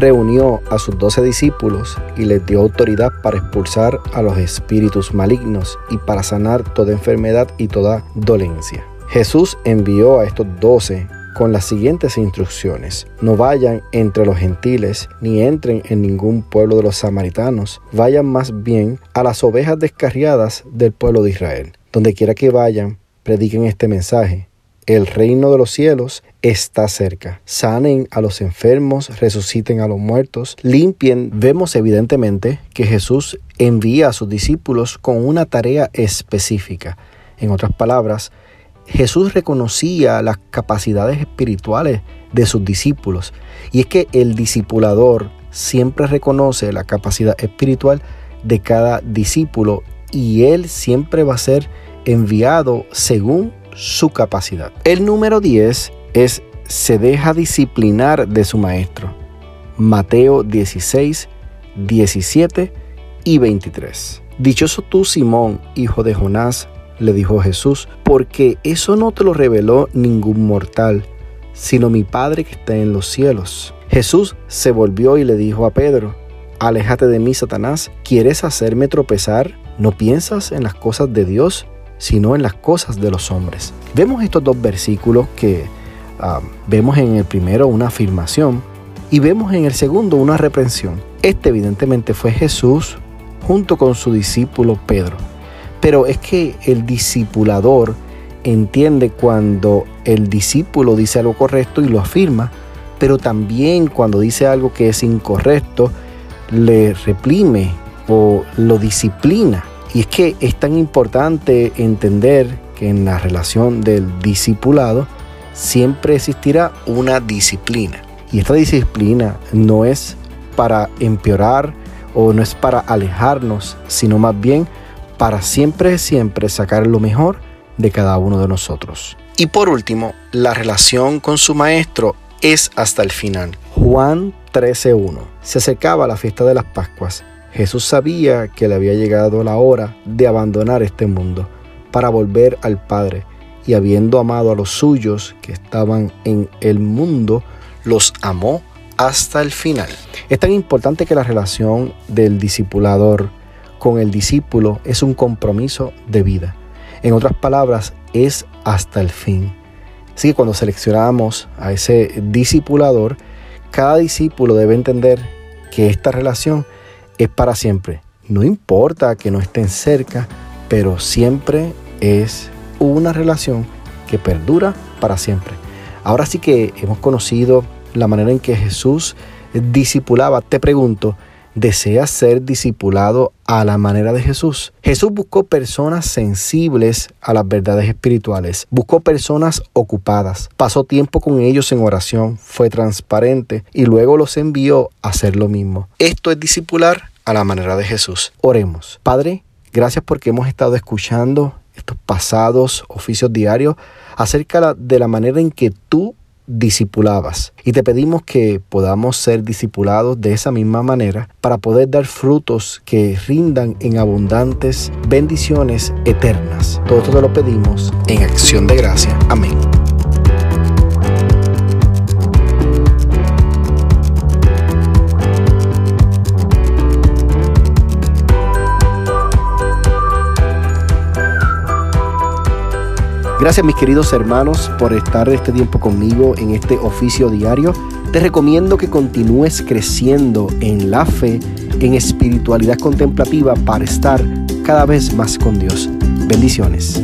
reunió a sus doce discípulos y les dio autoridad para expulsar a los espíritus malignos y para sanar toda enfermedad y toda dolencia. Jesús envió a estos doce con las siguientes instrucciones. No vayan entre los gentiles, ni entren en ningún pueblo de los samaritanos. Vayan más bien a las ovejas descarriadas del pueblo de Israel. Donde quiera que vayan, prediquen este mensaje. El reino de los cielos está cerca. Sanen a los enfermos, resuciten a los muertos, limpien. Vemos evidentemente que Jesús envía a sus discípulos con una tarea específica. En otras palabras, Jesús reconocía las capacidades espirituales de sus discípulos. Y es que el discipulador siempre reconoce la capacidad espiritual de cada discípulo y él siempre va a ser enviado según su capacidad. El número 10 es se deja disciplinar de su maestro. Mateo 16, 17 y 23. Dichoso tú, Simón, hijo de Jonás, le dijo Jesús, porque eso no te lo reveló ningún mortal, sino mi Padre que está en los cielos. Jesús se volvió y le dijo a Pedro, Aléjate de mí, Satanás, ¿quieres hacerme tropezar? ¿No piensas en las cosas de Dios, sino en las cosas de los hombres? Vemos estos dos versículos que ah, vemos en el primero una afirmación y vemos en el segundo una reprensión. Este evidentemente fue Jesús junto con su discípulo Pedro. Pero es que el discipulador entiende cuando el discípulo dice algo correcto y lo afirma, pero también cuando dice algo que es incorrecto, le reprime o lo disciplina. Y es que es tan importante entender que en la relación del discipulado siempre existirá una disciplina. Y esta disciplina no es para empeorar o no es para alejarnos, sino más bien para siempre, siempre sacar lo mejor de cada uno de nosotros. Y por último, la relación con su maestro es hasta el final. Juan 13.1. Se acercaba la fiesta de las Pascuas. Jesús sabía que le había llegado la hora de abandonar este mundo para volver al Padre y habiendo amado a los suyos que estaban en el mundo, los amó hasta el final. Es tan importante que la relación del discipulador con el discípulo es un compromiso de vida. En otras palabras, es hasta el fin. Así que cuando seleccionamos a ese discipulador, cada discípulo debe entender que esta relación es para siempre. No importa que no estén cerca, pero siempre es una relación que perdura para siempre. Ahora sí que hemos conocido la manera en que Jesús discipulaba. Te pregunto, ¿Deseas ser discipulado a la manera de Jesús? Jesús buscó personas sensibles a las verdades espirituales, buscó personas ocupadas, pasó tiempo con ellos en oración, fue transparente y luego los envió a hacer lo mismo. Esto es discipular a la manera de Jesús. Oremos. Padre, gracias porque hemos estado escuchando estos pasados oficios diarios acerca de la manera en que tú discipulabas. Y te pedimos que podamos ser discipulados de esa misma manera para poder dar frutos que rindan en abundantes bendiciones eternas. Todo esto te lo pedimos en acción de gracia. Amén. Gracias mis queridos hermanos por estar este tiempo conmigo en este oficio diario. Te recomiendo que continúes creciendo en la fe, en espiritualidad contemplativa para estar cada vez más con Dios. Bendiciones.